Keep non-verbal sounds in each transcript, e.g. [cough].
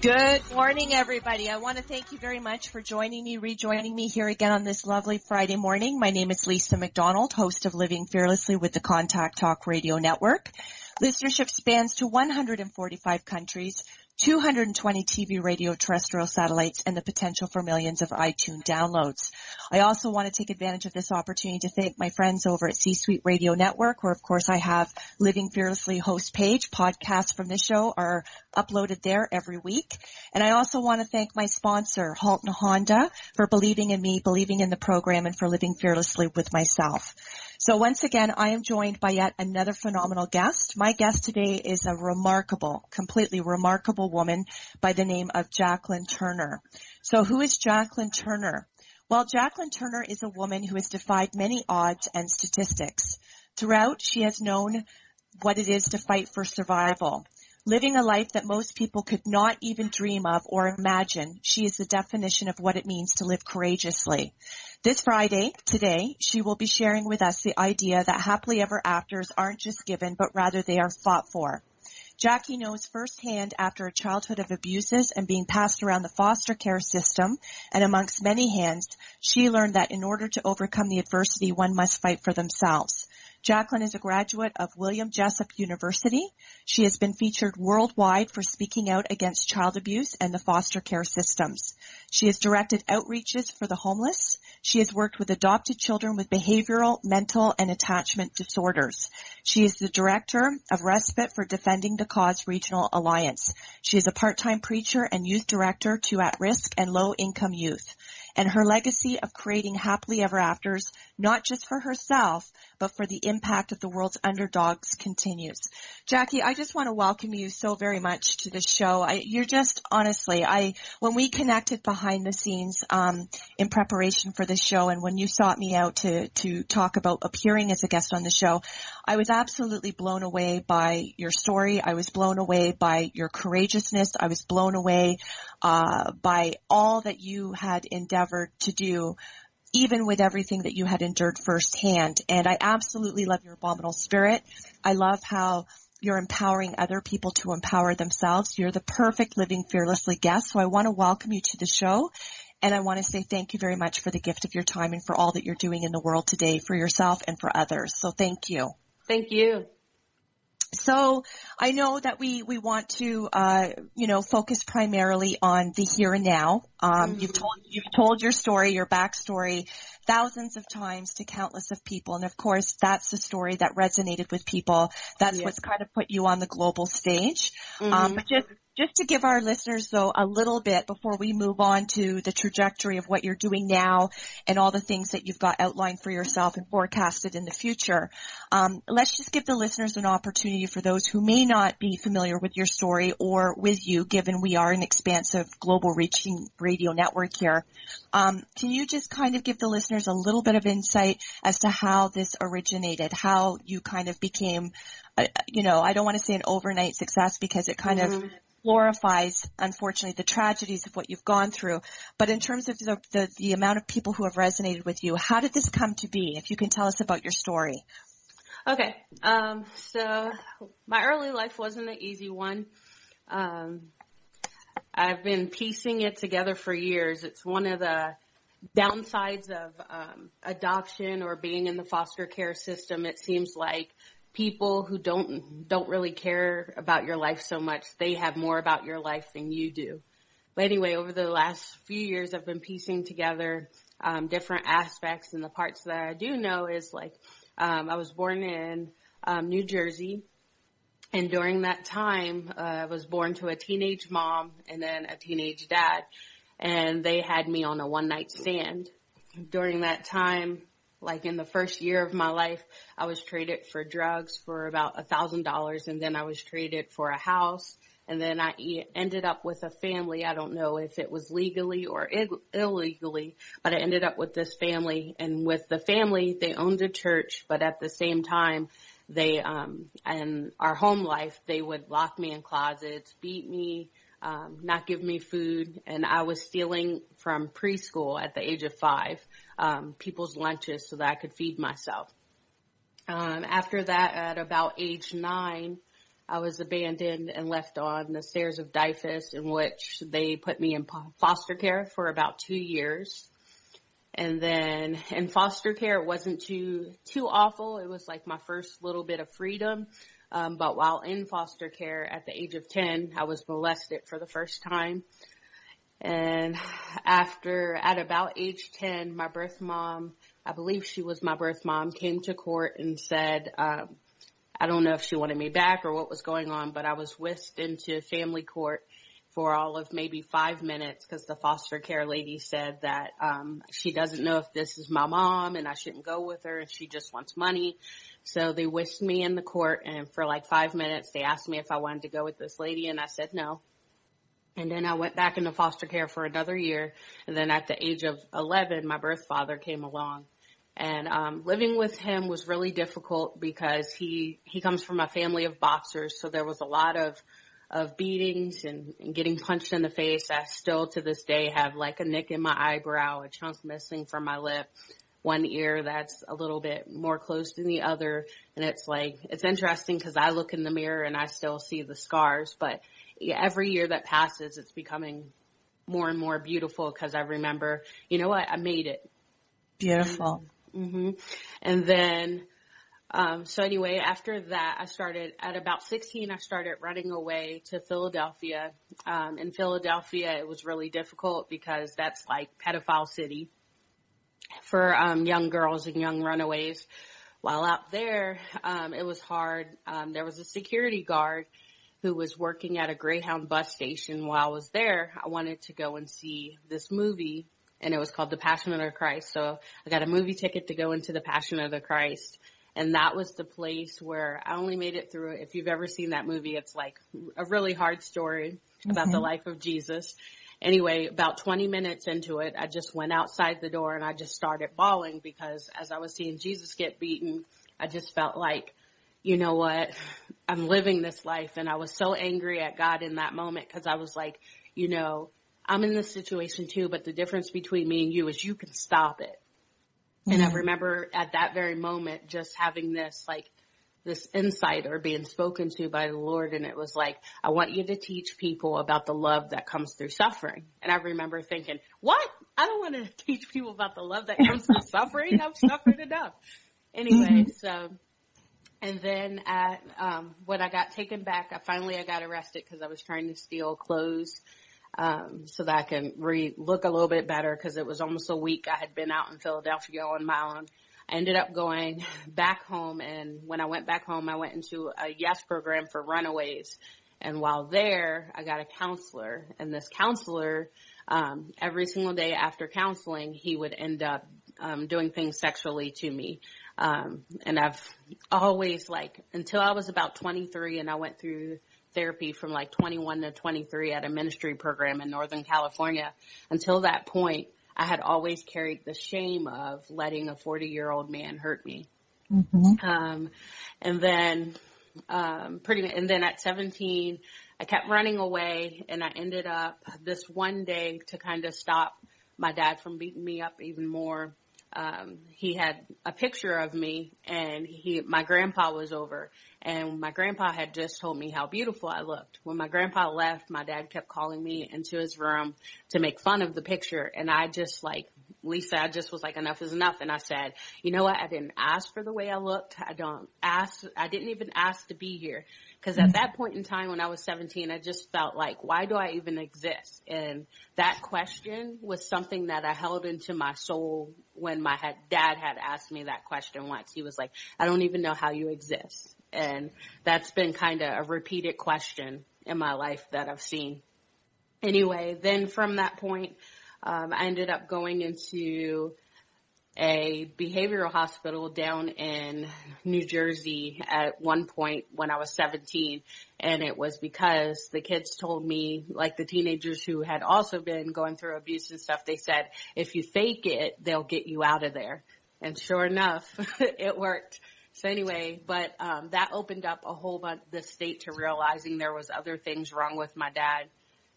Good morning, everybody. I want to thank you very much for joining me, rejoining me here again on this lovely Friday morning. My name is Lisa McDonald, host of Living Fearlessly with the Contact Talk Radio Network. Listenership spans to 145 countries, 220 TV, radio, terrestrial satellites, and the potential for millions of iTunes downloads. I also want to take advantage of this opportunity to thank my friends over at C-Suite Radio Network, where of course I have Living Fearlessly host page. Podcasts from this show are uploaded there every week. And I also want to thank my sponsor, Halton Honda, for believing in me, believing in the program, and for living fearlessly with myself. So once again, I am joined by yet another phenomenal guest. My guest today is a remarkable, completely remarkable woman by the name of Jacqueline Turner. So who is Jacqueline Turner? Well, Jacqueline Turner is a woman who has defied many odds and statistics. Throughout, she has known what it is to fight for survival. Living a life that most people could not even dream of or imagine, she is the definition of what it means to live courageously. This Friday, today, she will be sharing with us the idea that happily ever afters aren't just given, but rather they are fought for. Jackie knows firsthand after a childhood of abuses and being passed around the foster care system and amongst many hands, she learned that in order to overcome the adversity, one must fight for themselves. Jacqueline is a graduate of William Jessup University. She has been featured worldwide for speaking out against child abuse and the foster care systems. She has directed outreaches for the homeless. She has worked with adopted children with behavioral, mental, and attachment disorders. She is the director of Respite for Defending the Cause Regional Alliance. She is a part-time preacher and youth director to at-risk and low-income youth and her legacy of creating happily ever afters, not just for herself, but for the impact of the world's underdogs continues. Jackie, I just want to welcome you so very much to the show. I, you're just honestly, I when we connected behind the scenes um, in preparation for this show, and when you sought me out to to talk about appearing as a guest on the show, I was absolutely blown away by your story. I was blown away by your courageousness. I was blown away uh, by all that you had endeavored to do even with everything that you had endured firsthand. And I absolutely love your abominable spirit. I love how you're empowering other people to empower themselves. You're the perfect living fearlessly guest. So I want to welcome you to the show. And I want to say thank you very much for the gift of your time and for all that you're doing in the world today for yourself and for others. So thank you. Thank you. So I know that we, we want to, uh, you know, focus primarily on the here and now. Um, mm-hmm. you've told, you've told your story, your backstory thousands of times to countless of people. And of course, that's the story that resonated with people. That's what's kind of put you on the global stage. Um, mm-hmm. Um, but just just to give our listeners though a little bit before we move on to the trajectory of what you're doing now and all the things that you've got outlined for yourself and forecasted in the future. Um, let's just give the listeners an opportunity for those who may not be familiar with your story or with you, given we are an expansive global reaching radio network here. Um, can you just kind of give the listeners a little bit of insight as to how this originated, how you kind of became, uh, you know, I don't want to say an overnight success because it kind mm-hmm. of glorifies, unfortunately, the tragedies of what you've gone through. But in terms of the, the, the amount of people who have resonated with you, how did this come to be? If you can tell us about your story. Okay. Um, so my early life wasn't an easy one. Um, I've been piecing it together for years. It's one of the downsides of um, adoption or being in the foster care system. It seems like people who don't don't really care about your life so much. They have more about your life than you do. But anyway, over the last few years, I've been piecing together um, different aspects, and the parts that I do know is like um, I was born in um, New Jersey, and during that time, uh, I was born to a teenage mom and then a teenage dad, and they had me on a one night stand. During that time, like in the first year of my life, I was traded for drugs for about a thousand dollars and then I was traded for a house. And then I ended up with a family. I don't know if it was legally or Ill- illegally, but I ended up with this family. And with the family, they owned a church, but at the same time, they, um, and our home life, they would lock me in closets, beat me, um, not give me food, and I was stealing from preschool at the age of five, um, people's lunches so that I could feed myself. Um, after that, at about age nine, I was abandoned and left on the stairs of DYFS in which they put me in foster care for about two years. And then in foster care, it wasn't too, too awful. It was like my first little bit of freedom. Um, but while in foster care at the age of 10, I was molested for the first time. And after, at about age 10, my birth mom, I believe she was my birth mom, came to court and said, um, I don't know if she wanted me back or what was going on, but I was whisked into family court for all of maybe five minutes because the foster care lady said that um, she doesn't know if this is my mom and I shouldn't go with her and she just wants money. So they whisked me in the court and for like five minutes they asked me if I wanted to go with this lady and I said no. And then I went back into foster care for another year. And then at the age of 11 my birth father came along. And um, living with him was really difficult because he he comes from a family of boxers, so there was a lot of of beatings and, and getting punched in the face. I still to this day have like a nick in my eyebrow, a chunk missing from my lip, one ear that's a little bit more closed than the other, and it's like it's interesting because I look in the mirror and I still see the scars, but every year that passes, it's becoming more and more beautiful because I remember, you know what, I made it. Beautiful. hmm And then, um, so anyway, after that, I started at about 16. I started running away to Philadelphia. Um, in Philadelphia, it was really difficult because that's like pedophile city for um, young girls and young runaways. While out there, um, it was hard. Um, there was a security guard who was working at a Greyhound bus station. While I was there, I wanted to go and see this movie and it was called The Passion of the Christ. So I got a movie ticket to go into The Passion of the Christ. And that was the place where I only made it through. If you've ever seen that movie, it's like a really hard story about the mm-hmm. life of Jesus. Anyway, about 20 minutes into it, I just went outside the door and I just started bawling because as I was seeing Jesus get beaten, I just felt like, you know what? I'm living this life and I was so angry at God in that moment because I was like, you know, I'm in this situation too, but the difference between me and you is you can stop it. And I remember at that very moment just having this like this insight or being spoken to by the Lord and it was like, I want you to teach people about the love that comes through suffering. And I remember thinking, what? I don't want to [laughs] teach people about the love that comes through suffering. I've suffered enough. Anyway, mm-hmm. so, and then at, um, when I got taken back, I finally, I got arrested because I was trying to steal clothes um, so that I can re look a little bit better because it was almost a week I had been out in Philadelphia on my own. I ended up going back home and when I went back home, I went into a YES program for runaways. And while there, I got a counselor and this counselor, um, every single day after counseling, he would end up, um, doing things sexually to me. Um, and I've always like, until I was about 23 and I went through therapy from like 21 to 23 at a ministry program in Northern California. Until that point, I had always carried the shame of letting a 40 year old man hurt me. Um, and then, um, pretty, and then at 17, I kept running away and I ended up this one day to kind of stop my dad from beating me up even more. Um, he had a picture of me and he, my grandpa was over and my grandpa had just told me how beautiful I looked. When my grandpa left, my dad kept calling me into his room to make fun of the picture. And I just like, Lisa, I just was like, enough is enough. And I said, you know what? I didn't ask for the way I looked. I don't ask, I didn't even ask to be here. Cause at that point in time when I was 17, I just felt like, why do I even exist? And that question was something that I held into my soul when my dad had asked me that question once. He was like, I don't even know how you exist. And that's been kind of a repeated question in my life that I've seen. Anyway, then from that point, um, I ended up going into a behavioral hospital down in New Jersey at one point when I was 17. And it was because the kids told me, like the teenagers who had also been going through abuse and stuff, they said, if you fake it, they'll get you out of there. And sure enough, [laughs] it worked. So anyway, but um, that opened up a whole bunch the state to realizing there was other things wrong with my dad,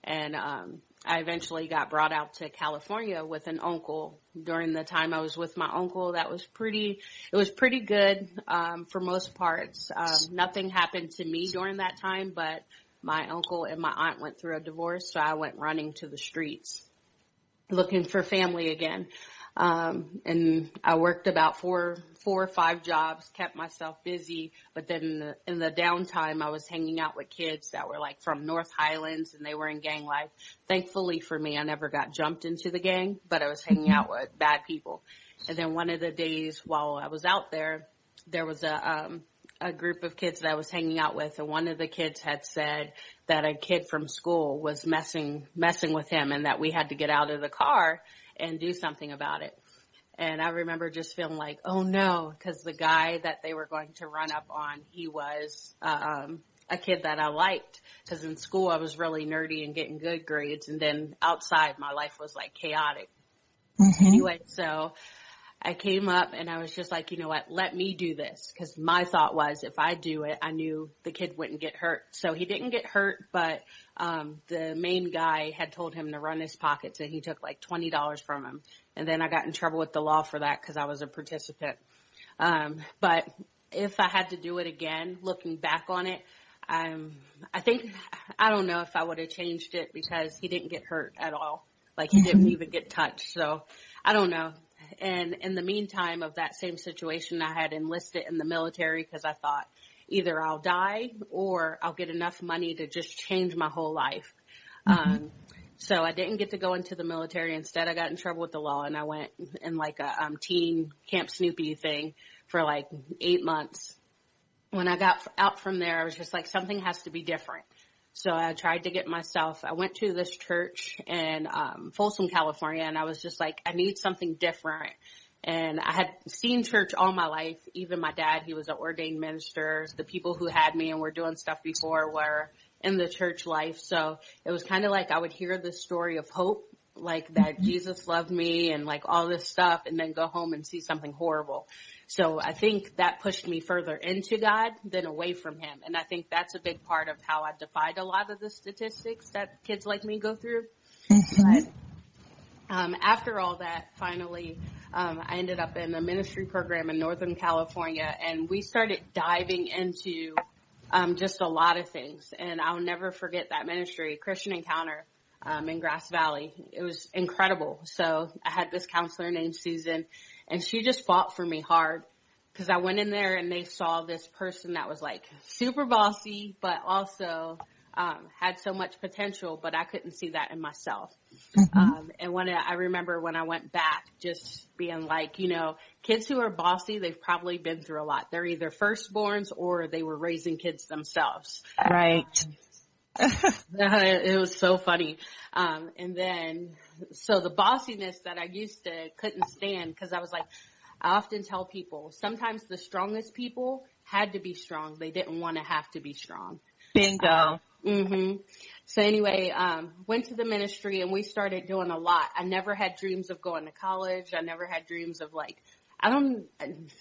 and um, I eventually got brought out to California with an uncle. During the time I was with my uncle, that was pretty. It was pretty good um, for most parts. Um, nothing happened to me during that time, but my uncle and my aunt went through a divorce, so I went running to the streets, looking for family again. Um, and I worked about four, four or five jobs, kept myself busy. But then in the, in the downtime, I was hanging out with kids that were like from North Highlands and they were in gang life. Thankfully for me, I never got jumped into the gang, but I was hanging out with bad people. And then one of the days while I was out there, there was a, um, a group of kids that I was hanging out with and one of the kids had said that a kid from school was messing, messing with him and that we had to get out of the car and do something about it. And I remember just feeling like, oh no, because the guy that they were going to run up on, he was um, a kid that I liked. Because in school I was really nerdy and getting good grades, and then outside my life was like chaotic. Mm-hmm. Anyway, so I came up and I was just like, you know what, let me do this. Cause my thought was if I do it, I knew the kid wouldn't get hurt. So he didn't get hurt, but, um, the main guy had told him to run his pockets and he took like $20 from him. And then I got in trouble with the law for that cause I was a participant. Um, but if I had to do it again, looking back on it, um, I think, I don't know if I would have changed it because he didn't get hurt at all. Like he didn't even get touched. So I don't know and in the meantime of that same situation, I had enlisted in the military because I thought either I'll die or I'll get enough money to just change my whole life. Mm-hmm. Um, so I didn't get to go into the military. Instead, I got in trouble with the law and I went in like a um, teen Camp Snoopy thing for like eight months. When I got out from there, I was just like, something has to be different. So I tried to get myself, I went to this church in um, Folsom, California, and I was just like, I need something different. And I had seen church all my life. Even my dad, he was an ordained minister. The people who had me and were doing stuff before were in the church life. So it was kind of like I would hear the story of hope, like that Jesus loved me and like all this stuff, and then go home and see something horrible. So I think that pushed me further into God than away from Him. And I think that's a big part of how I defied a lot of the statistics that kids like me go through. Mm-hmm. But um, after all that, finally, um, I ended up in a ministry program in Northern California, and we started diving into um, just a lot of things. And I'll never forget that ministry, Christian Encounter. Um, in Grass Valley. It was incredible. So I had this counselor named Susan and she just fought for me hard because I went in there and they saw this person that was like super bossy, but also um, had so much potential, but I couldn't see that in myself. Mm-hmm. Um, and when I, I remember when I went back, just being like, you know, kids who are bossy, they've probably been through a lot. They're either firstborns or they were raising kids themselves. Right. [laughs] it was so funny. Um, and then, so the bossiness that I used to couldn't stand because I was like, I often tell people sometimes the strongest people had to be strong. They didn't want to have to be strong. Bingo. Um, mhm. So anyway, um, went to the ministry and we started doing a lot. I never had dreams of going to college. I never had dreams of like, I don't,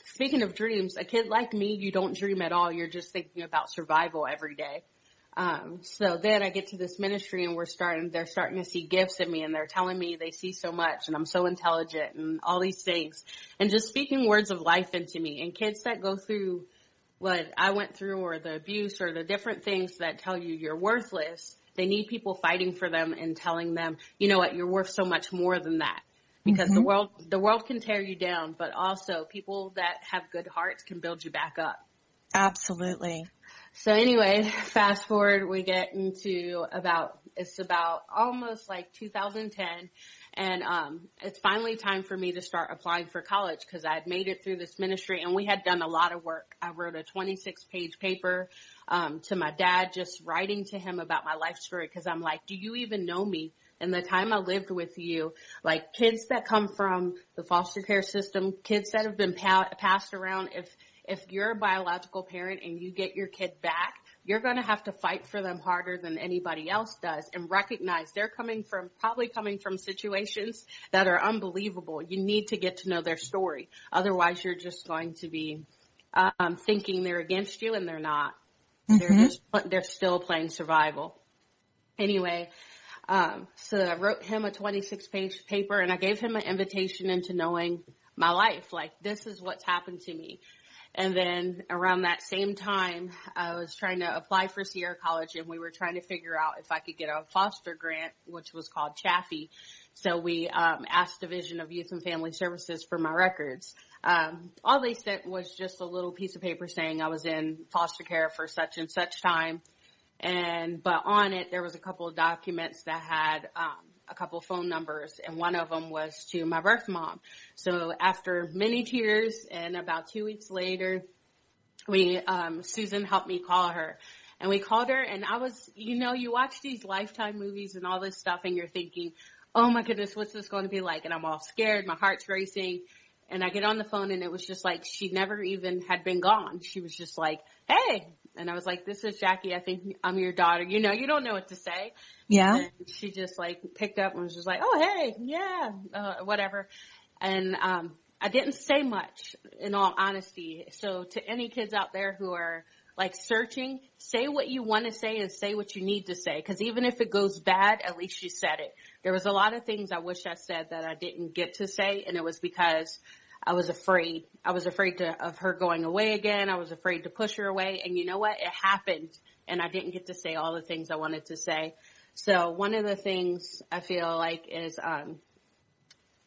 speaking of dreams, a kid like me, you don't dream at all. You're just thinking about survival every day. Um, so then I get to this ministry and we're starting, they're starting to see gifts in me and they're telling me they see so much and I'm so intelligent and all these things and just speaking words of life into me and kids that go through what I went through or the abuse or the different things that tell you you're worthless. They need people fighting for them and telling them, you know what, you're worth so much more than that. Because mm-hmm. the world, the world can tear you down, but also people that have good hearts can build you back up. Absolutely. So anyway, [laughs] fast forward, we get into about, it's about almost like 2010 and, um, it's finally time for me to start applying for college because I had made it through this ministry and we had done a lot of work. I wrote a 26 page paper, um, to my dad, just writing to him about my life story because I'm like, do you even know me? And the time I lived with you, like kids that come from the foster care system, kids that have been pa- passed around, if, if you're a biological parent and you get your kid back, you're going to have to fight for them harder than anybody else does and recognize they're coming from, probably coming from situations that are unbelievable. You need to get to know their story. Otherwise you're just going to be, um, thinking they're against you and they're not. They're just, they're still playing survival. Anyway, um, so I wrote him a 26 page paper and I gave him an invitation into knowing my life. Like this is what's happened to me. And then around that same time, I was trying to apply for Sierra College and we were trying to figure out if I could get a foster grant, which was called Chafee. So we, um, asked Division of Youth and Family Services for my records. Um, all they sent was just a little piece of paper saying I was in foster care for such and such time. And, but on it, there was a couple of documents that had, um, a couple phone numbers and one of them was to my birth mom. So after many tears and about two weeks later, we, um, Susan helped me call her and we called her and I was, you know, you watch these lifetime movies and all this stuff and you're thinking, oh my goodness, what's this going to be like? And I'm all scared. My heart's racing. And I get on the phone and it was just like she never even had been gone. She was just like, hey. And I was like, this is Jackie. I think I'm your daughter. You know, you don't know what to say. Yeah. And she just like picked up and was just like, oh, hey, yeah, uh, whatever. And, um, I didn't say much in all honesty. So to any kids out there who are like searching, say what you want to say and say what you need to say. Cause even if it goes bad, at least you said it. There was a lot of things I wish I said that I didn't get to say and it was because I was afraid. I was afraid to, of her going away again. I was afraid to push her away. And you know what? It happened and I didn't get to say all the things I wanted to say. So one of the things I feel like is, um,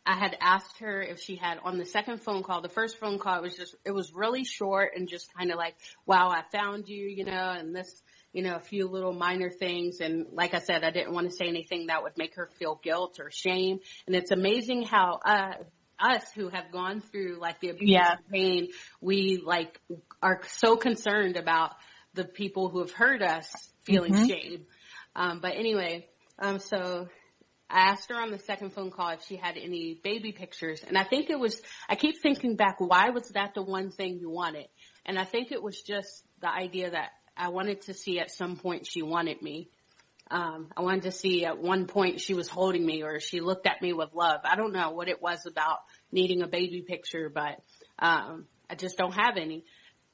I had asked her if she had on the second phone call, the first phone call it was just, it was really short and just kind of like, wow, I found you, you know, and this, you know, a few little minor things. And like I said, I didn't want to say anything that would make her feel guilt or shame. And it's amazing how, uh, us who have gone through like the abuse Yeah. pain, we like are so concerned about the people who have hurt us feeling Mhm. shame. Um, but anyway, um, so I asked her on the second phone call if she had any baby pictures. And I think it was, I keep thinking back, why was that the one thing you wanted? And I think it was just the idea that I wanted to see at some point she wanted me. Um, I wanted to see at one point she was holding me or she looked at me with love. I don't know what it was about needing a baby picture, but, um, I just don't have any.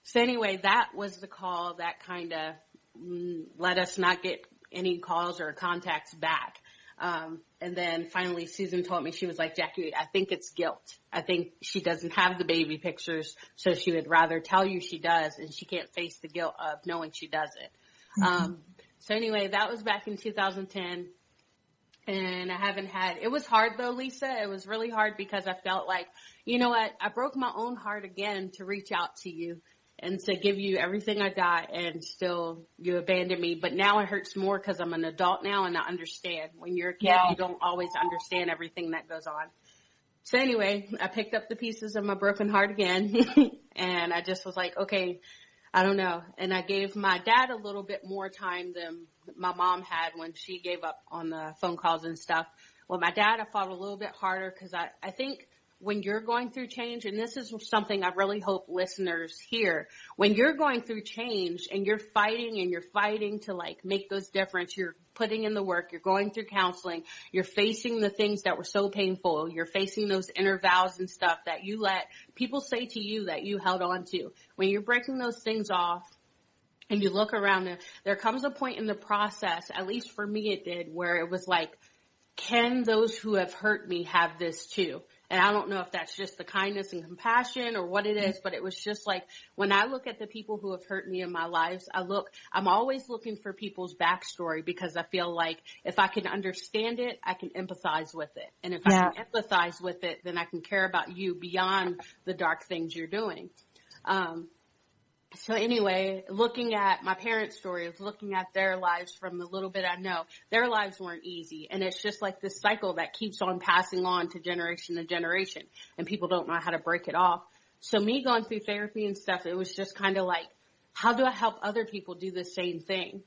So anyway, that was the call that kind of mm, let us not get any calls or contacts back. Um, and then finally Susan told me, she was like, Jackie, I think it's guilt. I think she doesn't have the baby pictures, so she would rather tell you she does and she can't face the guilt of knowing she doesn't. Um, so anyway, that was back in 2010 and I haven't had, it was hard though, Lisa. It was really hard because I felt like, you know what, I broke my own heart again to reach out to you and to give you everything I got and still you abandoned me. But now it hurts more because I'm an adult now and I understand. When you're a kid, Yeah. you don't always understand everything that goes on. So anyway, I picked up the pieces of my broken heart again [laughs] and I just was like, okay, I don't know. And I gave my dad a little bit more time than my mom had when she gave up on the phone calls and stuff. With my dad, I fought a little bit harder because I, I think when you're going through change, and this is something I really hope listeners hear, when you're going through change and you're fighting and you're fighting to like make those difference, you're putting in the work, you're going through counseling, you're facing the things that were so painful, you're facing those inner vows and stuff that you let people say to you that you held on to. When you're breaking those things off, and you look around there comes a point in the process, at least for me it did, where it was like, can those who have hurt me have this too? And I don't know if that's just the kindness and compassion or what it is, but it was just like when I look at the people who have hurt me in my lives, I look, I'm always looking for people's backstory because I feel like if I can understand it, I can empathize with it. And if Yeah. I can empathize with it, then I can care about you beyond the dark things you're doing. Um, so anyway, looking at my parents' stories, looking at their lives from the little bit I know, their lives weren't easy. And it's just like this cycle that keeps on passing on to generation to generation and people don't know how to break it off. So me going through therapy and stuff, it was just kind of like, how do I help other people do the same thing?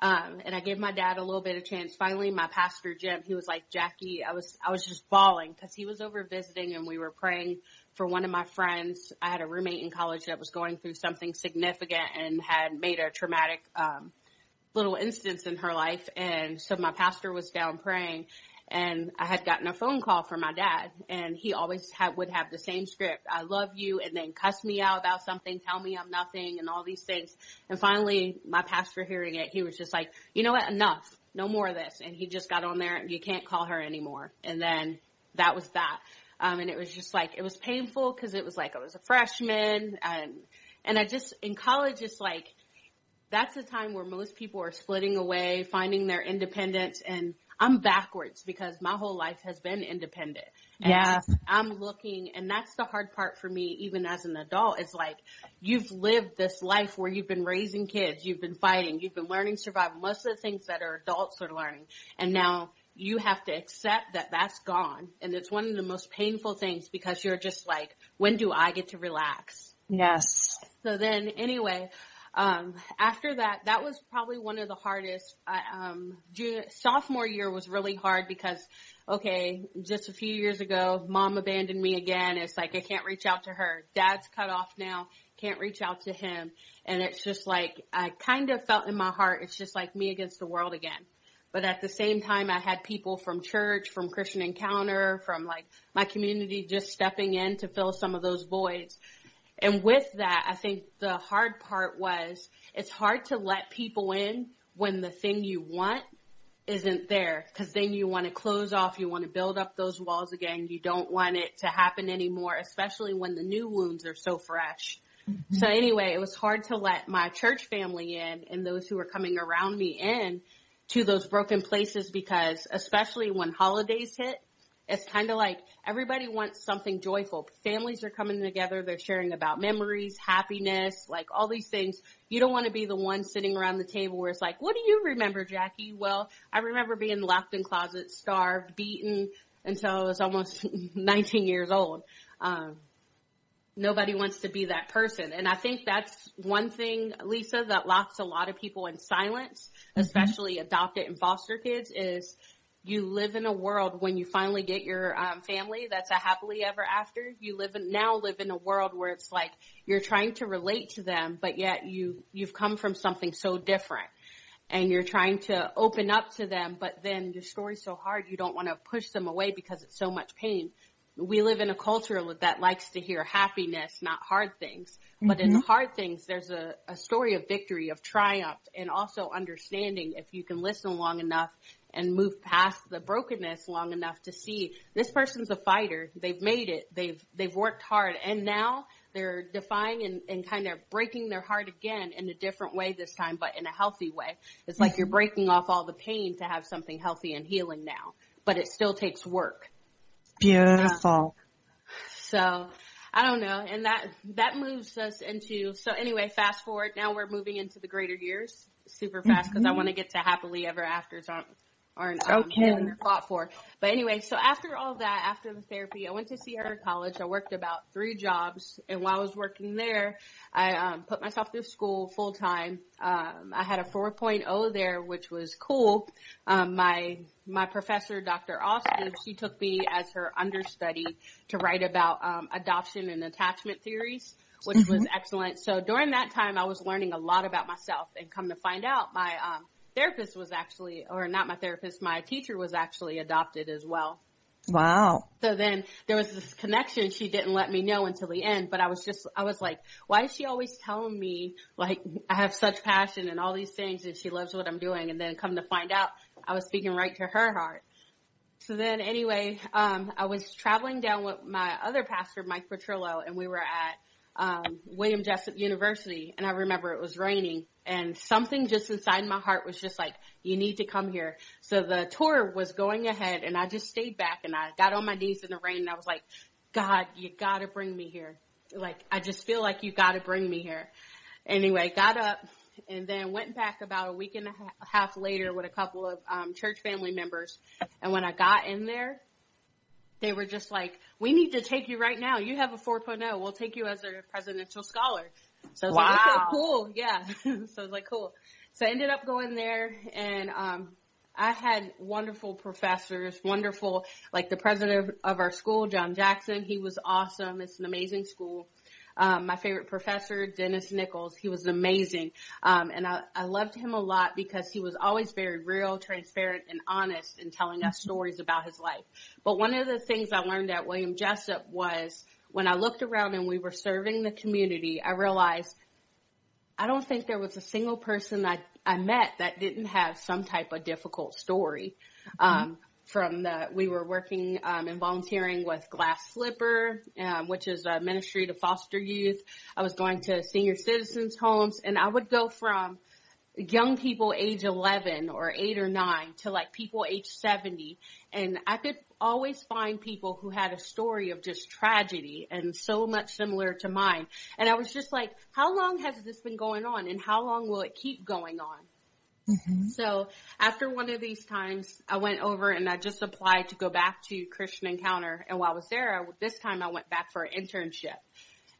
Um, and I gave my dad a little bit of chance. Finally, my pastor Jim, he was like, Jackie, I was, I was just bawling because he was over visiting and we were praying for one of my friends. I had a roommate in college that was going through something significant and had made a traumatic, um, little instance in her life. And so my pastor was down praying and I had gotten a phone call from my dad and he always had, would have the same script. I love you and then cuss me out about something, tell me I'm nothing and all these things. And finally my pastor hearing it, he was just like, you know what? Enough. No more of this. And he just got on there and you can't call her anymore. And then that was that. Um, and it was just like, it was painful because it was like I was a freshman and, and I just, in college, it's like, that's the time where most people are splitting away, finding their independence and I'm backwards because my whole life has been independent. And Yeah. I'm looking and that's the hard part for me even as an adult is like you've lived this life where you've been raising kids, you've been fighting, you've been learning survival, most of the things that are adults are learning. And now you have to accept that that's gone. And it's one of the most painful things because you're just like, when do I get to relax? Yes. So then anyway, um, after that, that was probably one of the hardest. I, um, junior, sophomore year was really hard because, okay, just a few years ago, mom abandoned me again. It's like I can't reach out to her. Dad's cut off now. Can't reach out to him. And it's just like, I kind of felt in my heart, it's just like me against the world again. But at the same time, I had people from church, from Christian Encounter, from like my community just stepping in to fill some of those voids. And with that, I think the hard part was it's hard to let people in when the thing you want isn't there because then you want to close off, you want to build up those walls again. You don't want it to happen anymore, especially when the new wounds are so fresh. Mm-hmm. So anyway, it was hard to let my church family in and those who were coming around me in to those broken places because especially when holidays hit, it's kind of like everybody wants something joyful. Families are coming together. They're sharing about memories, happiness, like all these things. You don't want to be the one sitting around the table where it's like, what do you remember, Jackie? Well, I remember being locked in closets, starved, beaten until I was almost [laughs] 19 years old. Um, nobody wants to be that person. And I think that's one thing, Lisa, that locks a lot of people in silence, especially adopted and foster kids is you live in a world when you finally get your um, family that's a happily ever after. You live in, now live in a world where it's like you're trying to relate to them, but yet you you've come from something so different, and you're trying to open up to them, but then your story's so hard you don't want to push them away because it's so much pain. We live in a culture that likes to hear happiness, not hard things. But in the hard things, there's a, a story of victory, of triumph, and also understanding if you can listen long enough and move past the brokenness long enough to see this person's a fighter. They've made it. They've, they've worked hard and now they're defying and, and kind of breaking their heart again in a different way this time, but in a healthy way. It's like mm-hmm. you're breaking off all the pain to have something healthy and healing now, but it still takes work. Beautiful. So I don't know. And that, that moves us into, so anyway, fast forward. Now we're moving into the greater years super fast because I mm-hmm. want to get to happily ever afters aren't, aren't um, Okay. thought for. But anyway, so after all that, after the therapy, I went to Sierra College. I worked about three jobs, and while I was working there, I um, put myself through school full time. Um, I had a 4.0 there, which was cool. Um, my my professor, Dr. Austin, she took me as her understudy to write about um, adoption and attachment theories which was excellent. So during that time, I was learning a lot about myself and come to find out my, um, therapist was actually, or not my therapist, my teacher was actually adopted as well. Wow. So then there was this connection she didn't let me know until the end, but I was just, I was like, why is she always telling me like I have such passion and all these things and she loves what I'm doing? And then come to find out I was speaking right to her heart. So then anyway, um, I was traveling down with my other pastor, Mike Petrillo, and we were at um, William Jessup University, and I remember it was raining, and something just inside my heart was just like, you need to come here. So the tour was going ahead, and I just stayed back, and I got on my knees in the rain, and I was like, God, you gotta bring me here. Like, I just feel like you gotta bring me here. Anyway, got up and then went back about a week and a half later with a couple of um, church family members. And when I got in there, they were just like, "We need to take you right now. You have a 4.0. We'll take you as a presidential scholar." So I was like, okay, cool, yeah. [laughs] so I was like, cool. So I ended up going there, and um, I had wonderful professors, wonderful, like the president of our school, John Jackson. He was awesome. It's an amazing school. Um, my favorite professor, Dennis Nichols, he was amazing. Um, and I, I loved him a lot because he was always very real, transparent, and honest in telling us stories about his life. But one of the things I learned at William Jessup was when I looked around and we were serving the community, I realized I don't think there was a single person I, I met that didn't have some type of difficult story. Um, from the, we were working, um, and volunteering with Glass Slipper, um, which is a ministry to foster youth. I was going to senior citizens homes and I would go from young people age 11 or 8 or 9 to like people age 70 and I could always find people who had a story of just tragedy and so much similar to mine. And I was just like how long has this been going on and how long will it keep going on Mm-hmm. so after one of these times, I went over and I just applied to go back to Christian Encounter. And while I was there, I, this time I went back for an internship.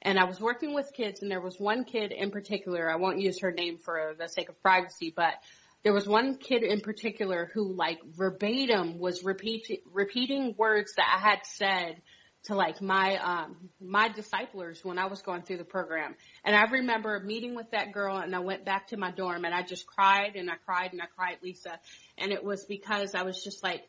And I was working with kids and there was one kid in particular, I won't use her name for the sake of privacy, but there was one kid in particular who like verbatim was repeating, repeating words that I had said to like my um my disciplers when I was going through the program. And I remember meeting with that girl and I went back to my dorm and I just cried and I cried and I cried, Lisa. And it was because I was just like,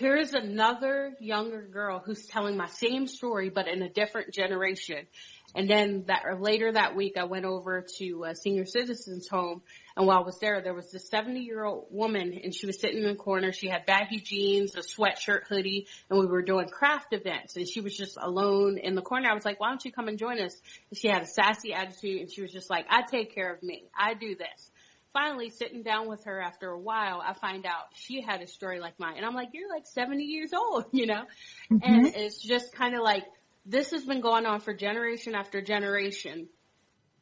here's another younger girl who's telling my same story but in a different generation. And then that or later that week I went over to a senior citizens home and while I was there there was this 70 year old woman and she was sitting in the corner. She had baggy jeans, a sweatshirt hoodie and we were doing craft events and she was just alone in the corner. I was like, why don't you come and join us? And she had a sassy attitude and she was just like, I take care of me. I do this finally sitting down with her after a while, I find out she had a story like mine. And I'm like, you're like 70 years old, [laughs] you know? Mm-hmm. And it's just kind of like, this has been going on for generation after generation.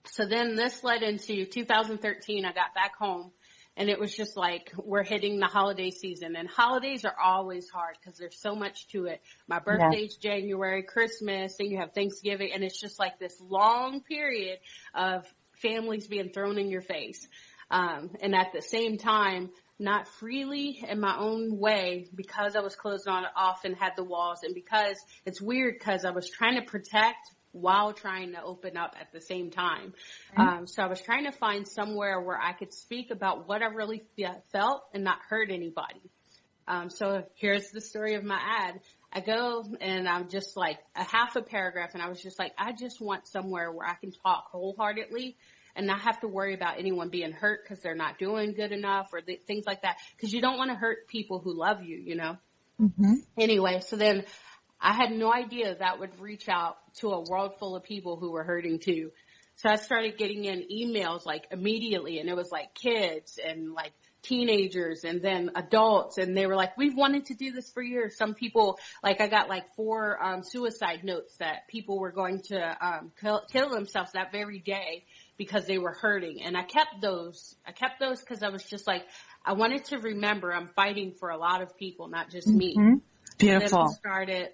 So then this led into 2013. I got back home and it was just like, we're hitting the holiday season and holidays are always hard because there's so much to it. My birthday's January, Christmas, then you have Thanksgiving and it's just like this long period of families being thrown in your face. Um, and at the same time, not freely in my own way because I was closed on off and had the walls and because it's weird because I was trying to protect while trying to open up at the same time. Um, so I was trying to find somewhere where I could speak about what I really fe- felt and not hurt anybody. Um, so here's the story of my ad. I go and I'm just like a half a paragraph and I was just like, I just want somewhere where I can talk wholeheartedly and not have to worry about anyone being hurt because they're not doing good enough or th- things like that. Cause you don't want to hurt people who love you, you know? Anyway, so then I had no idea that would reach out to a world full of people who were hurting too. So I started getting in emails like immediately and it was like kids and like teenagers and then adults and they were like, we've wanted to do this for years. Some people, like I got like four um, suicide notes that people were going to um, kill, kill themselves that very day because they were hurting. And I kept those, I kept those because I was just like, I wanted to remember I'm fighting for a lot of people, not just me. Then Beautiful. I started,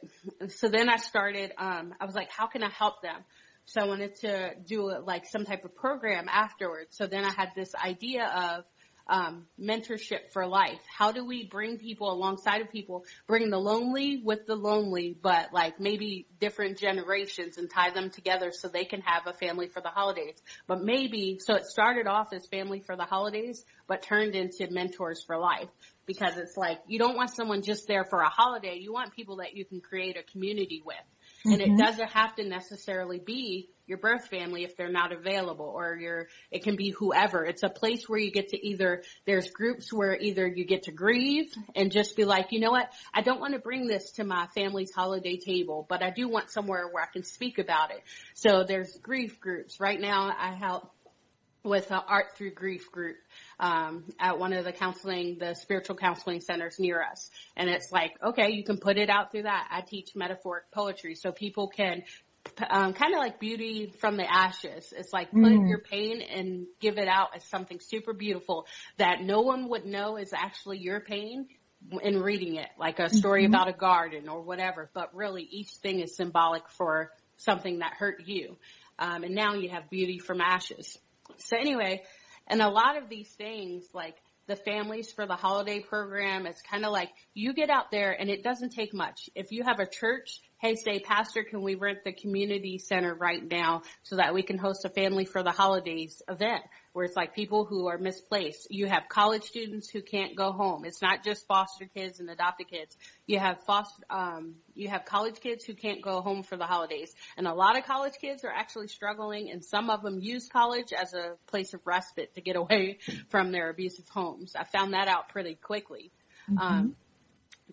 so then I started, um, I was like, how can I help them? So I wanted to do like some type of program afterwards. So then I had this idea of, um, mentorship for life. How do we bring people alongside of people, bring the lonely with the lonely, but like maybe different generations and tie them together so they can have a family for the holidays. But maybe, so it started off as family for the holidays, but turned into mentors for life because it's like you don't want someone just there for a holiday. You want people that you can create a community with. And it doesn't have to necessarily be your birth family if they're not available or your, it can be whoever. It's a place where you get to either, there's groups where either you get to grieve and just be like, you know what, I don't want to bring this to my family's holiday table, but I do want somewhere where I can speak about it. So there's grief groups. Right now I help with an art through grief group um, at one of the counseling, the spiritual counseling centers near us. And it's like, okay, you can put it out through that. I teach metaphoric poetry so people can um, kind of like beauty from the ashes. It's like put mm. your pain and give it out as something super beautiful that no one would know is actually your pain in reading it, like a story mm-hmm. about a garden or whatever. But really, each thing is symbolic for something that hurt you. Um, and now you have beauty from ashes. So anyway, and a lot of these things, like the families for the holiday program, it's kind of like you get out there and it doesn't take much. If you have a church hey, say, Pastor, can we rent the community center right now so that we can host a family for the holidays event where it's like people who are misplaced. You have college students who can't go home. It's not just foster kids and adopted kids. You have foster, um, you have college kids who can't go home for the holidays. And a lot of college kids are actually struggling and some of them use college as a place of respite to get [laughs] away from their abusive homes. I found that out pretty quickly. Mm-hmm. Um,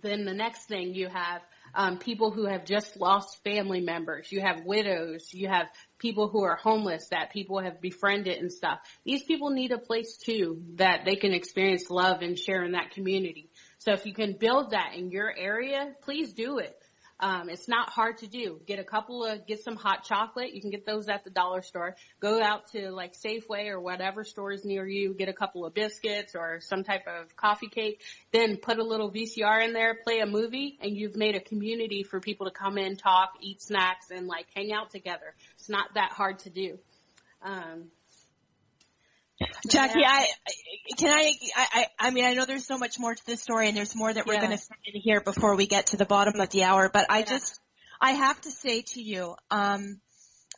then the next thing you have um, people who have just lost family members. You have widows. You have people who are homeless that people have befriended and stuff. These people need a place too that they can experience love and share in that community. So if you can build that in your area, please do it. Um, it's not hard to do. Get a couple of, get some hot chocolate. You can get those at the dollar store. Go out to like Safeway or whatever stores near you. Get a couple of biscuits or some type of coffee cake. Then put a little VCR in there, play a movie, and you've made a community for people to come in, talk, eat snacks, and like hang out together. It's not that hard to do. Um, Jackie, I can I, I I mean I know there's so much more to this story and there's more that we're yeah. going to here before we get to the bottom of the hour, but I yeah. just I have to say to you, um,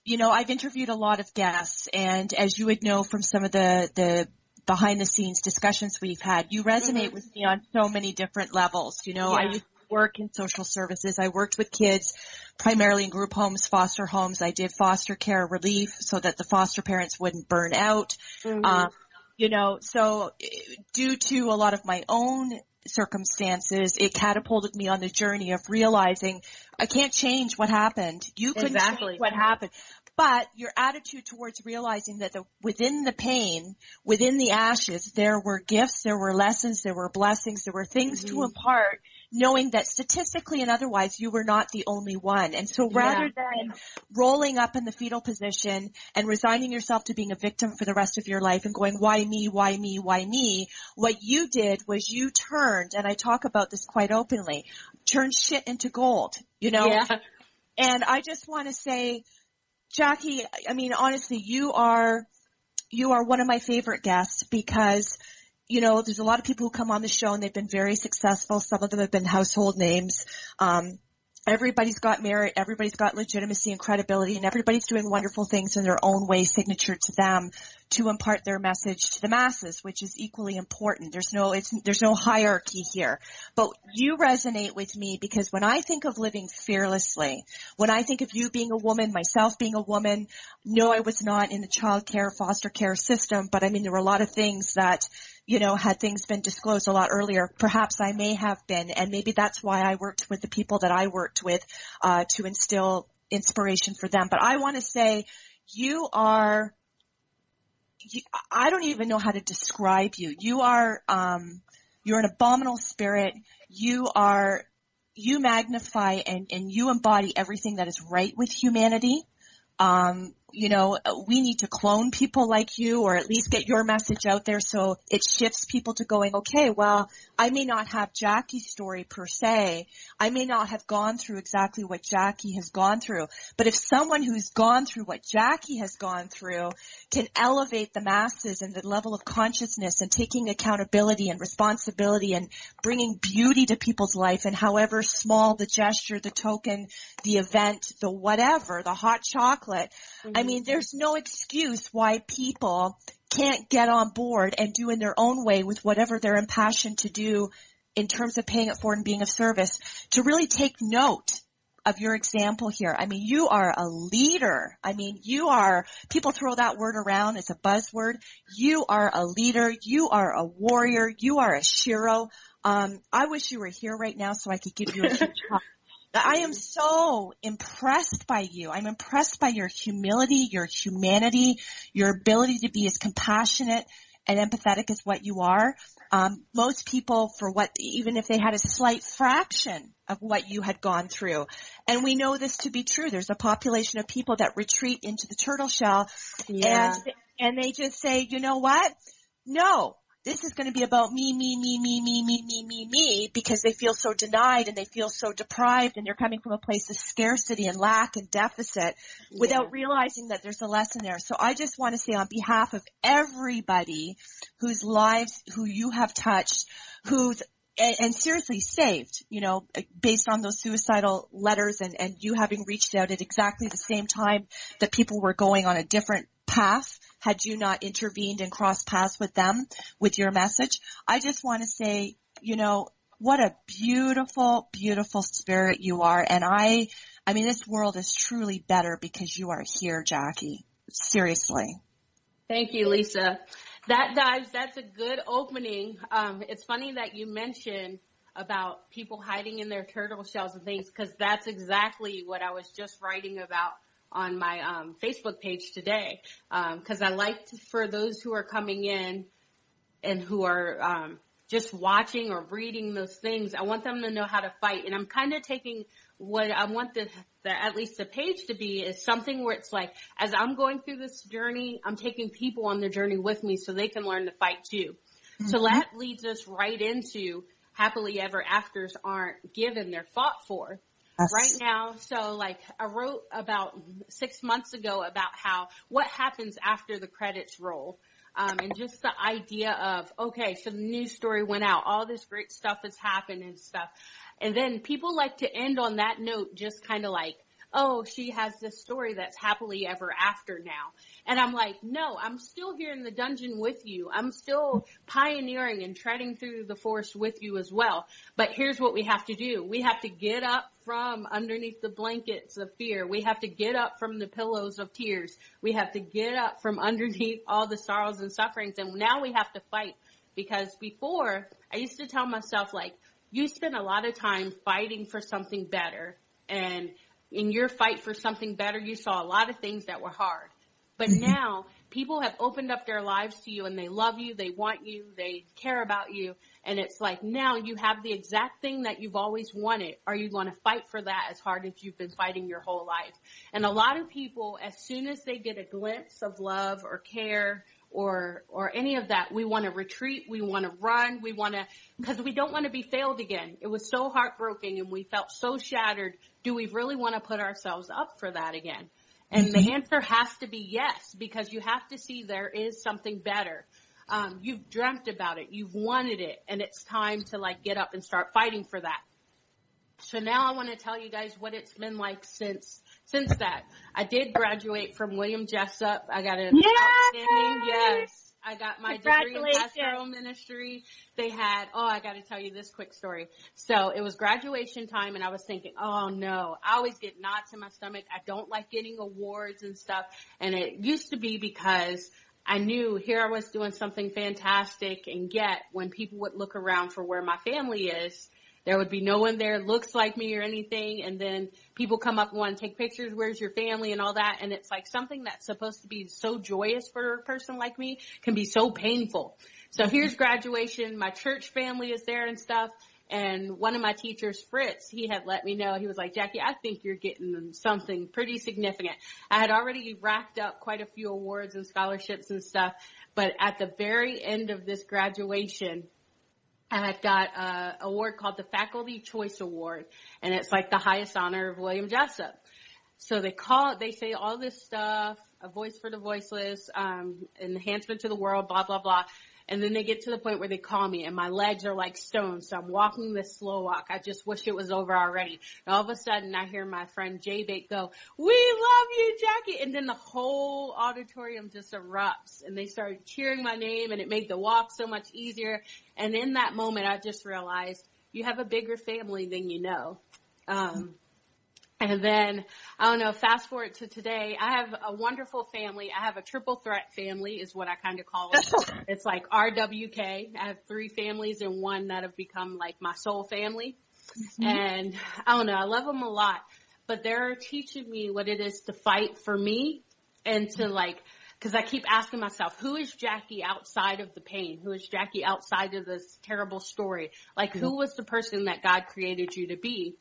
you know, I've interviewed a lot of guests and as you would know from some of the the behind the scenes discussions we've had, you resonate mm-hmm. with me on so many different levels. You know, yeah. I used work in social services. I worked with kids primarily in group homes, foster homes. I did foster care relief so that the foster parents wouldn't burn out. Mm-hmm. Um, you know, so due to a lot of my own circumstances, it catapulted me on the journey of realizing I can't change what happened. You couldn't exactly. change what happened. But your attitude towards realizing that the, within the pain, within the ashes, there were gifts, there were lessons, there were blessings, there were things mm-hmm. to impart knowing that statistically and otherwise you were not the only one. And so rather yeah. than rolling up in the fetal position and resigning yourself to being a victim for the rest of your life and going, why me, why me, why me, what you did was you turned, and I talk about this quite openly, turned shit into gold, you know? Yeah. And I just want to say, Jackie, I mean, honestly, you are, you are one of my favorite guests because you know, there's a lot of people who come on the show and they've been very successful. Some of them have been household names. Um, everybody's got merit, everybody's got legitimacy and credibility, and everybody's doing wonderful things in their own way, signature to them, to impart their message to the masses, which is equally important. There's no, it's, there's no hierarchy here. But you resonate with me because when I think of living fearlessly, when I think of you being a woman, myself being a woman, no, I was not in the child care, foster care system, but I mean, there were a lot of things that you know, had things been disclosed a lot earlier, perhaps I may have been, and maybe that's why I worked with the people that I worked with uh, to instill inspiration for them. But I want to say, you are. I don't even know how to describe you. You are. Um, you're an abominable spirit. You are. You magnify and, and you embody everything that is right with humanity. Um, you know, we need to clone people like you or at least get your message out there so it shifts people to going, okay, well, I may not have Jackie's story per se. I may not have gone through exactly what Jackie has gone through. But if someone who's gone through what Jackie has gone through can elevate the masses and the level of consciousness and taking accountability and responsibility and bringing beauty to people's life and however small the gesture, the token, the event, the whatever, the hot chocolate, mm-hmm. I mean, there's no excuse why people can't get on board and do in their own way with whatever they're impassioned to do in terms of paying it forward and being of service to really take note of your example here. I mean, you are a leader. I mean, you are, people throw that word around. It's a buzzword. You are a leader. You are a warrior. You are a shero. Um, I wish you were here right now so I could give you a [laughs] huge hug I am so impressed by you. I'm impressed by your humility, your humanity, your ability to be as compassionate and empathetic as what you are. um, most people for what, even if they had a slight fraction of what you had gone through. And we know this to be true. There's a population of people that retreat into the turtle shell Yeah. and, and they just say, you know what? No, this is going to be about me, me, me, me, me, me, me, me, me, because they feel so denied and they feel so deprived and they're coming from a place of scarcity and lack and deficit without realizing that there's a lesson there. So I just want to say on behalf of everybody whose lives, who you have touched, who's and, and seriously saved, you know, based on those suicidal letters and, and you having reached out at exactly the same time that people were going on a different path had you not intervened and crossed paths with them with your message. I just want to say, you know, what a beautiful, beautiful spirit you are. And I, I mean, this world is truly better because you are here, Jackie. Seriously. Thank you, Lisa. That dives, that's a good opening. Um, it's funny that you mentioned about people hiding in their turtle shells and things because that's exactly what I was just writing about on my um, Facebook page today. Because I like to, for those who are coming in and who are um, just watching or reading those things, I want them to know how to fight. And I'm kind of taking what I want the, the at least the page to be is something where it's like as I'm going through this journey, I'm taking people on the journey with me so they can learn to fight too. So that leads us right into happily ever afters aren't given, they're fought for right now. So like I wrote about six months ago about how what happens after the credits roll. Um, and just the idea of, okay, so the news story went out, all this great stuff has happened and stuff. And then people like to end on that note, just kind of like, oh, she has this story that's happily ever after now. And I'm like, no, I'm still here in the dungeon with you. I'm still pioneering and treading through the forest with you as well. But here's what we have to do. We have to get up from underneath the blankets of fear. We have to get up from the pillows of tears. We have to get up from underneath all the sorrows and sufferings. And now we have to fight because before I used to tell myself like, you spend a lot of time fighting for something better and in your fight for something better, you saw a lot of things that were hard. But mm-hmm. now people have opened up their lives to you and they love you, they want you, they care about you. And it's like now you have the exact thing that you've always wanted. Are you going to fight for that as hard as you've been fighting your whole life? And a lot of people, as soon as they get a glimpse of love or care or or any of that. We want to retreat, we want to run, we want to because we don't want to be failed again. It was so heartbroken and we felt so shattered. Do we really want to put ourselves up for that again? And the answer has to be yes because you have to see there is something better. Um, you've dreamt about it, you've wanted it, and it's time to like get up and start fighting for that. So now I want to tell you guys what it's been like since since that. I did graduate from William Jessup. I got an Yay! outstanding yes. I got my degree in pastoral ministry. They had, oh, I got to tell you this quick story. So it was graduation time and I was thinking, oh no, I always get knots in my stomach. I don't like getting awards and stuff. And it used to be because I knew here I was doing something fantastic and yet when people would look around for where my family is, there would be no one there looks like me or anything. And then people come up and want to take pictures, where's your family? And all that. And it's like something that's supposed to be so joyous for a person like me can be so painful. So here's graduation, my church family is there and stuff. And one of my teachers, Fritz, he had let me know, he was like, Jackie, I think you're getting something pretty significant. I had already racked up quite a few awards and scholarships and stuff, but at the very end of this graduation, I had got a award called the Faculty Choice Award, and it's like the highest honor of William Jessup. So they call, they say all this stuff, a voice for the voiceless, um, enhancement to the world, blah blah blah. And then they get to the point where they call me and my legs are like stones. So I'm walking this slow walk. I just wish it was over already. And all of a sudden I hear my friend Jay Bate go, we love you, Jackie. And then the whole auditorium just erupts and they started cheering my name and it made the walk so much easier. And in that moment I just realized you have a bigger family than you know. Um, and then, I don't know, fast forward to today, I have a wonderful family. I have a triple threat family is what I kind of call it. [laughs] it's like RWK. I have three families and one that have become like my soul family. Mm-hmm. And I don't know, I love them a lot, but they're teaching me what it is to fight for me and to like, Cause I keep asking myself, who is Jackie outside of the pain? Who is Jackie outside of this terrible story? Like who was the person that God created you to be?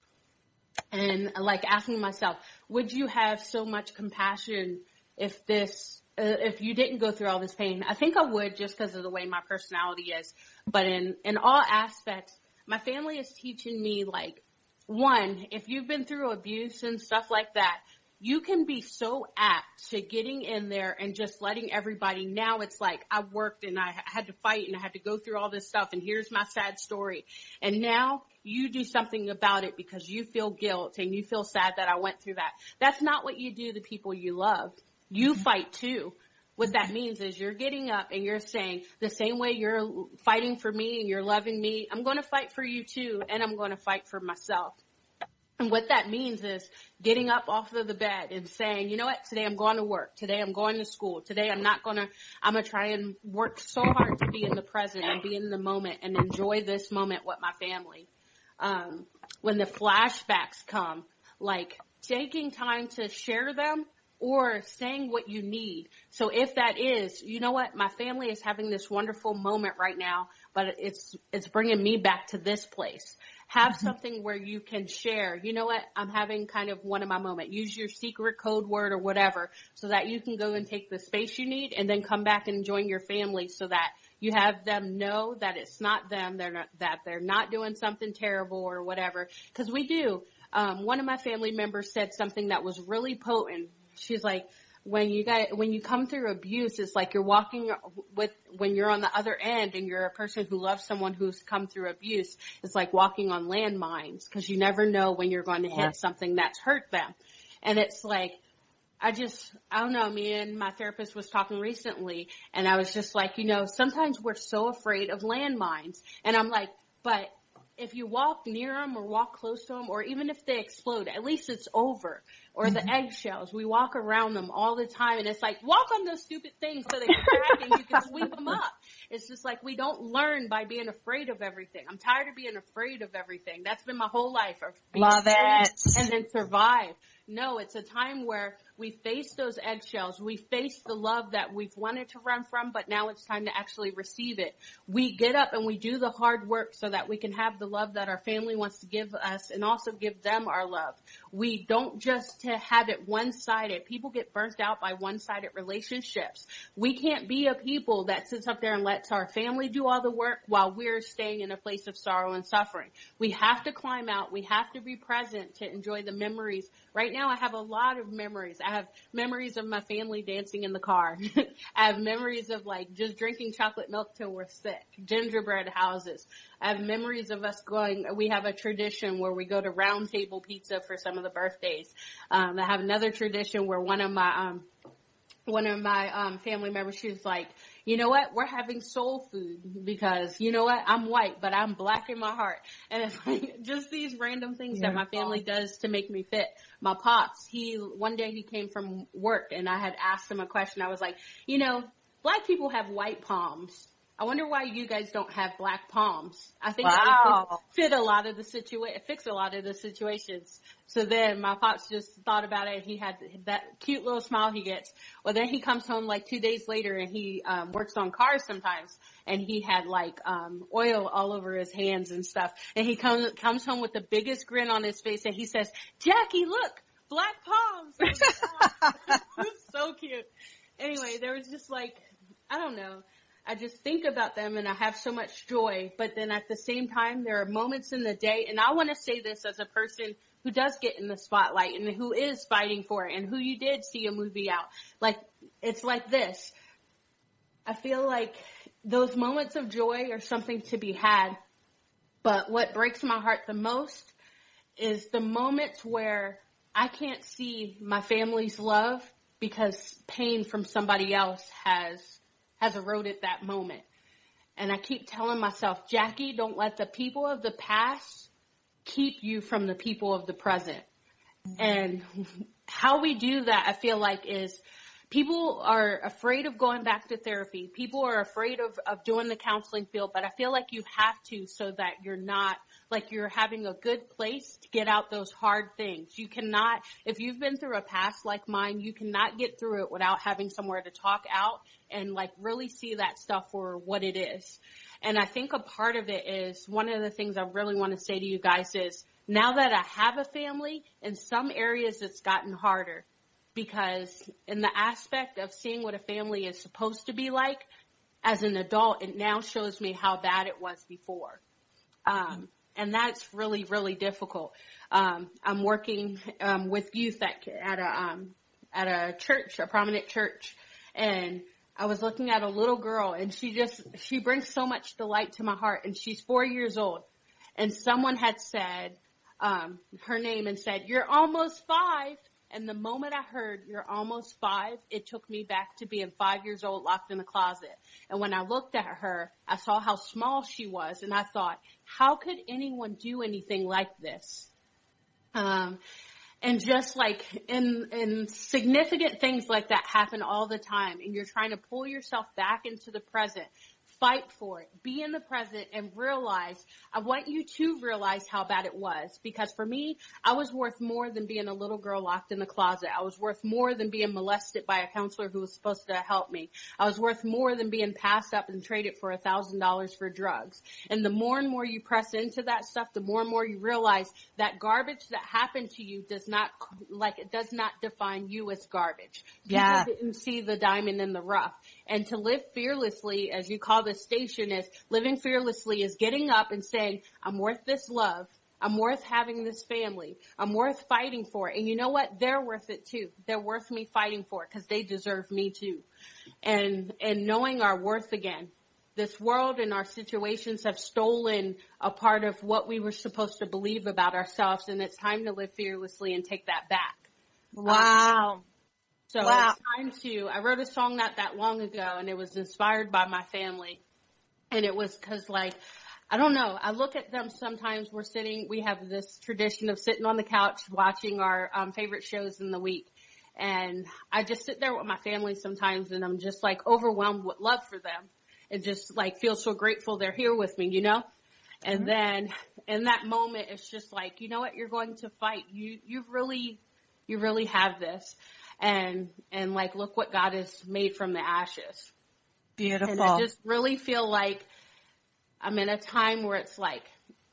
And like asking myself, would you have so much compassion if this, uh, if you didn't go through all this pain? I think I would just because of the way my personality is. But in, in all aspects, my family is teaching me like, one, if you've been through abuse and stuff like that, you can be so apt to getting in there and just letting everybody now it's like I worked and I had to fight and I had to go through all this stuff and here's my sad story. And now you do something about it because you feel guilt and you feel sad that I went through that. That's not what you do to people you love. You mm-hmm. fight too. What that means is you're getting up and you're saying the same way you're fighting for me and you're loving me, I'm going to fight for you too and I'm going to fight for myself. And what that means is getting up off of the bed and saying, you know what, today I'm going to work. Today I'm going to school. Today I'm not going to, I'm going to try and work so hard to be in the present and be in the moment and enjoy this moment with my family. Um, when the flashbacks come, like taking time to share them or saying what you need. So if that is, you know what, my family is having this wonderful moment right now, but it's, it's bringing me back to this place. Have Mm-hmm. something where you can share, you know what, I'm having kind of one of my moment. Use your secret code word or whatever so that you can go and take the space you need and then come back and join your family so that you have them know that it's not them, they're not, that they're not doing something terrible or whatever. Cause we do. Um, one of my family members said something that was really potent. She's like, when you guys, when you come through abuse, it's like you're walking with, when you're on the other end and you're a person who loves someone who's come through abuse, it's like walking on landmines because you never know when you're going to Yeah. hit something that's hurt them. And it's like, I just, I don't know, me and my therapist was talking recently and I was just like, you know, sometimes we're so afraid of landmines and I'm like, but if you walk near them or walk close to them or even if they explode, at least it's over. Or the mm-hmm. eggshells, we walk around them all the time and it's like, walk on those stupid things so they crack and you can sweep them up. It's just like we don't learn by being afraid of everything. I'm tired of being afraid of everything. That's been my whole life. Of being Love it. And then survive. No, it's a time where we face those eggshells. We face the love that we've wanted to run from, but now it's time to actually receive it. We get up and we do the hard work so that we can have the love that our family wants to give us and also give them our love. We don't just to have it one-sided. People get burnt out by one-sided relationships. We can't be a people that sits up there and lets our family do all the work while we're staying in a place of sorrow and suffering. We have to climb out. We have to be present to enjoy the memories. Right now I have a lot of memories. I have memories of my family dancing in the car. [laughs] I have memories of like just drinking chocolate milk till we're sick. Gingerbread houses. I have memories of us going, we have a tradition where we go to round table pizza for some of the birthdays. Um, I have another tradition where one of my, um, one of my um family members she was like you know what? We're having soul food because you know what? I'm white but i'm black in my heart. And it's [laughs] like just these random things that my family does to make me fit. My pops he one day he came from work and i had asked him a question. I was like you know black people have white palms I wonder why you guys don't have black palms. I think that would fit, a lot of the situation, fix a lot of the situations. So then my pops just thought about it. He had that cute little smile he gets. Well, then he comes home like two days later and he um, works on cars sometimes, and he had like um, oil all over his hands and stuff. And he comes comes home with the biggest grin on his face, and he says, "Jackie, look, black palms." [laughs] It was so cute. Anyway, there was just like I don't know. I just think about them and I have so much joy, but then at the same time, there are moments in the day, and I want to say this as a person who does get in the spotlight and who is fighting for it and who you did see a movie out. Like, it's like this. I feel like those moments of joy are something to be had, but what breaks my heart the most is the moments where I can't see my family's love because pain from somebody else has has eroded that moment. And I keep telling myself, Jackie, don't let the people of the past keep you from the people of the present. Mm-hmm. And how we do that, I feel like is people are afraid of going back to therapy. People are afraid of, of doing the counseling field, but I feel like you have to so that you're not like you're having a good place to get out those hard things. You cannot, if you've been through a past like mine, you cannot get through it without having somewhere to talk out and like really see that stuff for what it is. And I think a part of it is one of the things I really want to say to you guys is now that I have a family, in some areas it's gotten harder because in the aspect of seeing what a family is supposed to be like, as an adult, it now shows me how bad it was before. Um, and that's really, really difficult. Um, I'm working um, with youth at, at a um, at a church, a prominent church, and I was looking at a little girl, and she just she brings so much delight to my heart, and she's four years old, and someone had said um, her name and said, "You're almost five. And the moment I heard you're almost five, it took me back to being five years old locked in the closet. And when I looked at her, I saw how small she was and I thought, how could anyone do anything like this? Um, and just like in in significant things like that happen all the time and you're trying to pull yourself back into the present fight for it. Be in the present and realize, I want you to realize how bad it was because for me, I was worth more than being a little girl locked in the closet. I was worth more than being molested by a counselor who was supposed to help me. I was worth more than being passed up and traded for a thousand dollars for drugs. And the more and more you press into that stuff, the more and more you realize that garbage that happened to you does not, like it does not define you as garbage. People Yeah. didn't see the diamond in the rough. And to live fearlessly, as you call this station, is living fearlessly is getting up and saying, I'm worth this love. I'm worth having this family. I'm worth fighting for. And you know what? They're worth it too. They're worth me fighting for because they deserve me too. And, and knowing our worth again. This world and our situations have stolen a part of what we were supposed to believe about ourselves and it's time to live fearlessly and take that back. Wow. So Wow. it's time to, I wrote a song not that long ago and it was inspired by my family. And it was cause like, I don't know, I look at them sometimes we're sitting, we have this tradition of sitting on the couch watching our um, favorite shows in the week. And I just sit there with my family sometimes and I'm just like overwhelmed with love for them and just like feel so grateful they're here with me, you know? And then in that moment, it's just like, you know what? You're going to fight. You, you really, you really have this. And, and like, look what God has made from the ashes. Beautiful. And I just really feel like I'm in a time where it's like,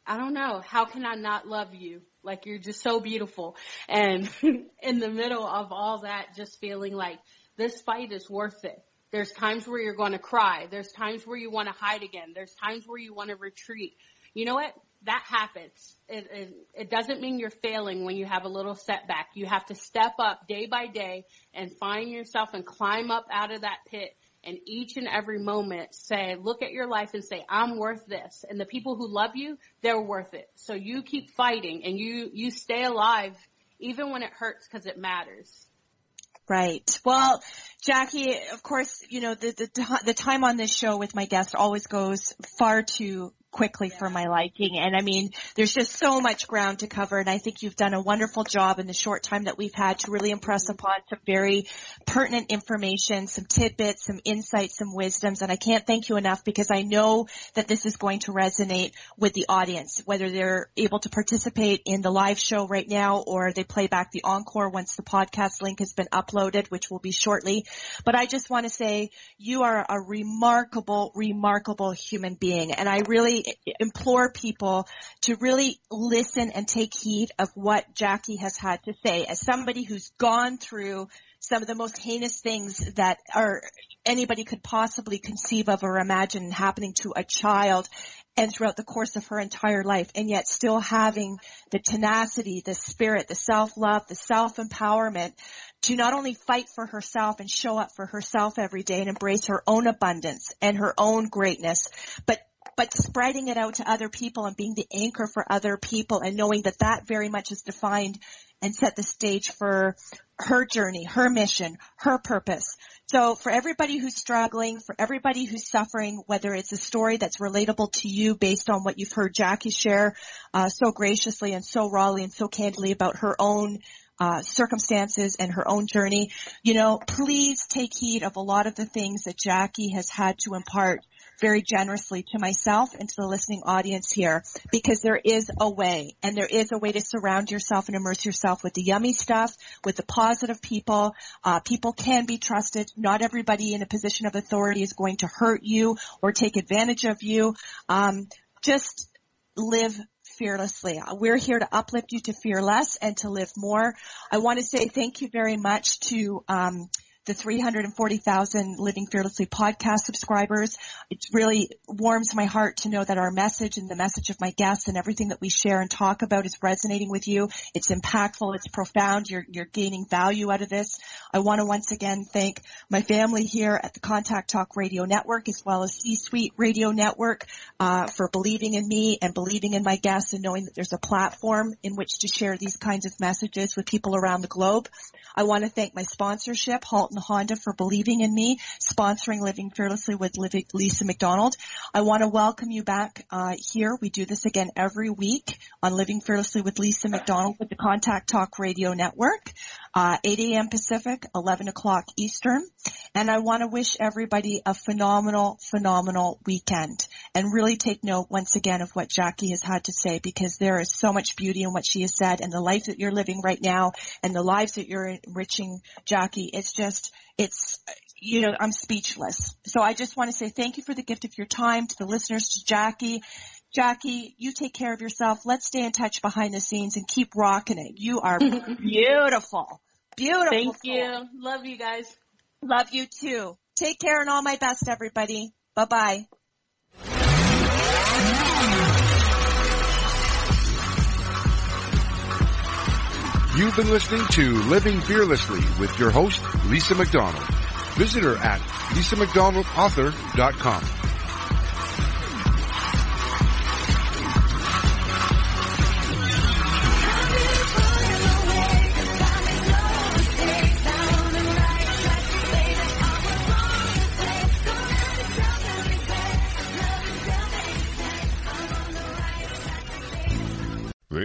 I don't know, how can I not love you? Like you're just so beautiful. And [laughs] in the middle of all that, just feeling like this fight is worth it. There's times where you're going to cry. There's times where you want to hide again. There's times where you want to retreat. You know what? That happens. It, it, it doesn't mean you're failing when you have a little setback. You have to step up day by day and find yourself and climb up out of that pit and each and every moment say, look at your life and say, I'm worth this. And the people who love you, they're worth it. So you keep fighting and you, you stay alive even when it hurts because it matters. Right. Well, Jackie, of course, you know, the, the, the time on this show with my guest always goes far too quickly for my liking. And I mean, there's just so much ground to cover. And I think you've done a wonderful job in the short time that we've had to really impress mm-hmm. upon some very pertinent information, some tidbits, some insights, some wisdoms. And I can't thank you enough because I know that this is going to resonate with the audience, whether they're able to participate in the live show right now or they play back the encore once the podcast link has been uploaded, which will be shortly. But I just want to say you are a remarkable, remarkable human being. And I really implore people to really listen and take heed of what Jackie has had to say. As somebody who's gone through some of the most heinous things that are anybody could possibly conceive of or imagine happening to a child and throughout the course of her entire life and yet still having the tenacity, the spirit, the self-love, the self-empowerment to not only fight for herself and show up for herself every day and embrace her own abundance and her own greatness, but but spreading it out to other people and being the anchor for other people and knowing that that very much is defined and set the stage for her journey, her mission, her purpose. So for everybody who's struggling, for everybody who's suffering, whether it's a story that's relatable to you based on what you've heard Jackie share uh, so graciously and so rawly and so candidly about her own uh, circumstances and her own journey, you know, please take heed of a lot of the things that Jackie has had to impart very generously to myself and to the listening audience here because there is a way and there is a way to surround yourself and immerse yourself with the yummy stuff, with the positive people. Uh, people can be trusted. Not everybody in a position of authority is going to hurt you or take advantage of you. Um, just live fearlessly. We're here to uplift you to fear less and to live more. I want to say thank you very much to um, the 340,000 Living Fearlessly podcast subscribers. It really warms my heart to know that our message and the message of my guests and everything that we share and talk about is resonating with you. It's impactful. It's profound. You're, you're gaining value out of this. I want to once again thank my family here at the Contact Talk Radio Network as well as C-Suite Radio Network uh, for believing in me and believing in my guests and knowing that there's a platform in which to share these kinds of messages with people around the globe. I want to thank my sponsorship, Halton Honda, for believing in me, sponsoring Living Fearlessly with Lisa McDonald. I want to welcome you back uh, here. We do this again every week on Living Fearlessly with Lisa McDonald with the Contact Talk Radio Network, uh, 8 a.m. Pacific, 11 o'clock Eastern. And I want to wish everybody a phenomenal, phenomenal weekend and really take note once again of what Jackie has had to say because there is so much beauty in what she has said and the life that you're living right now and the lives that you're enriching, Jackie. It's just, it's, you know, I'm speechless. So I just want to say thank you for the gift of your time to the listeners, to Jackie. Jackie, you take care of yourself. Let's stay in touch behind the scenes and keep rocking it. You are [laughs] beautiful. Beautiful. Thank you. Love you guys. Love you too. Take care and all my best, everybody. Bye bye. You've been listening to Living Fearlessly with your host, Lisa McDonald. Visit her at lisamcdonaldauthor.com.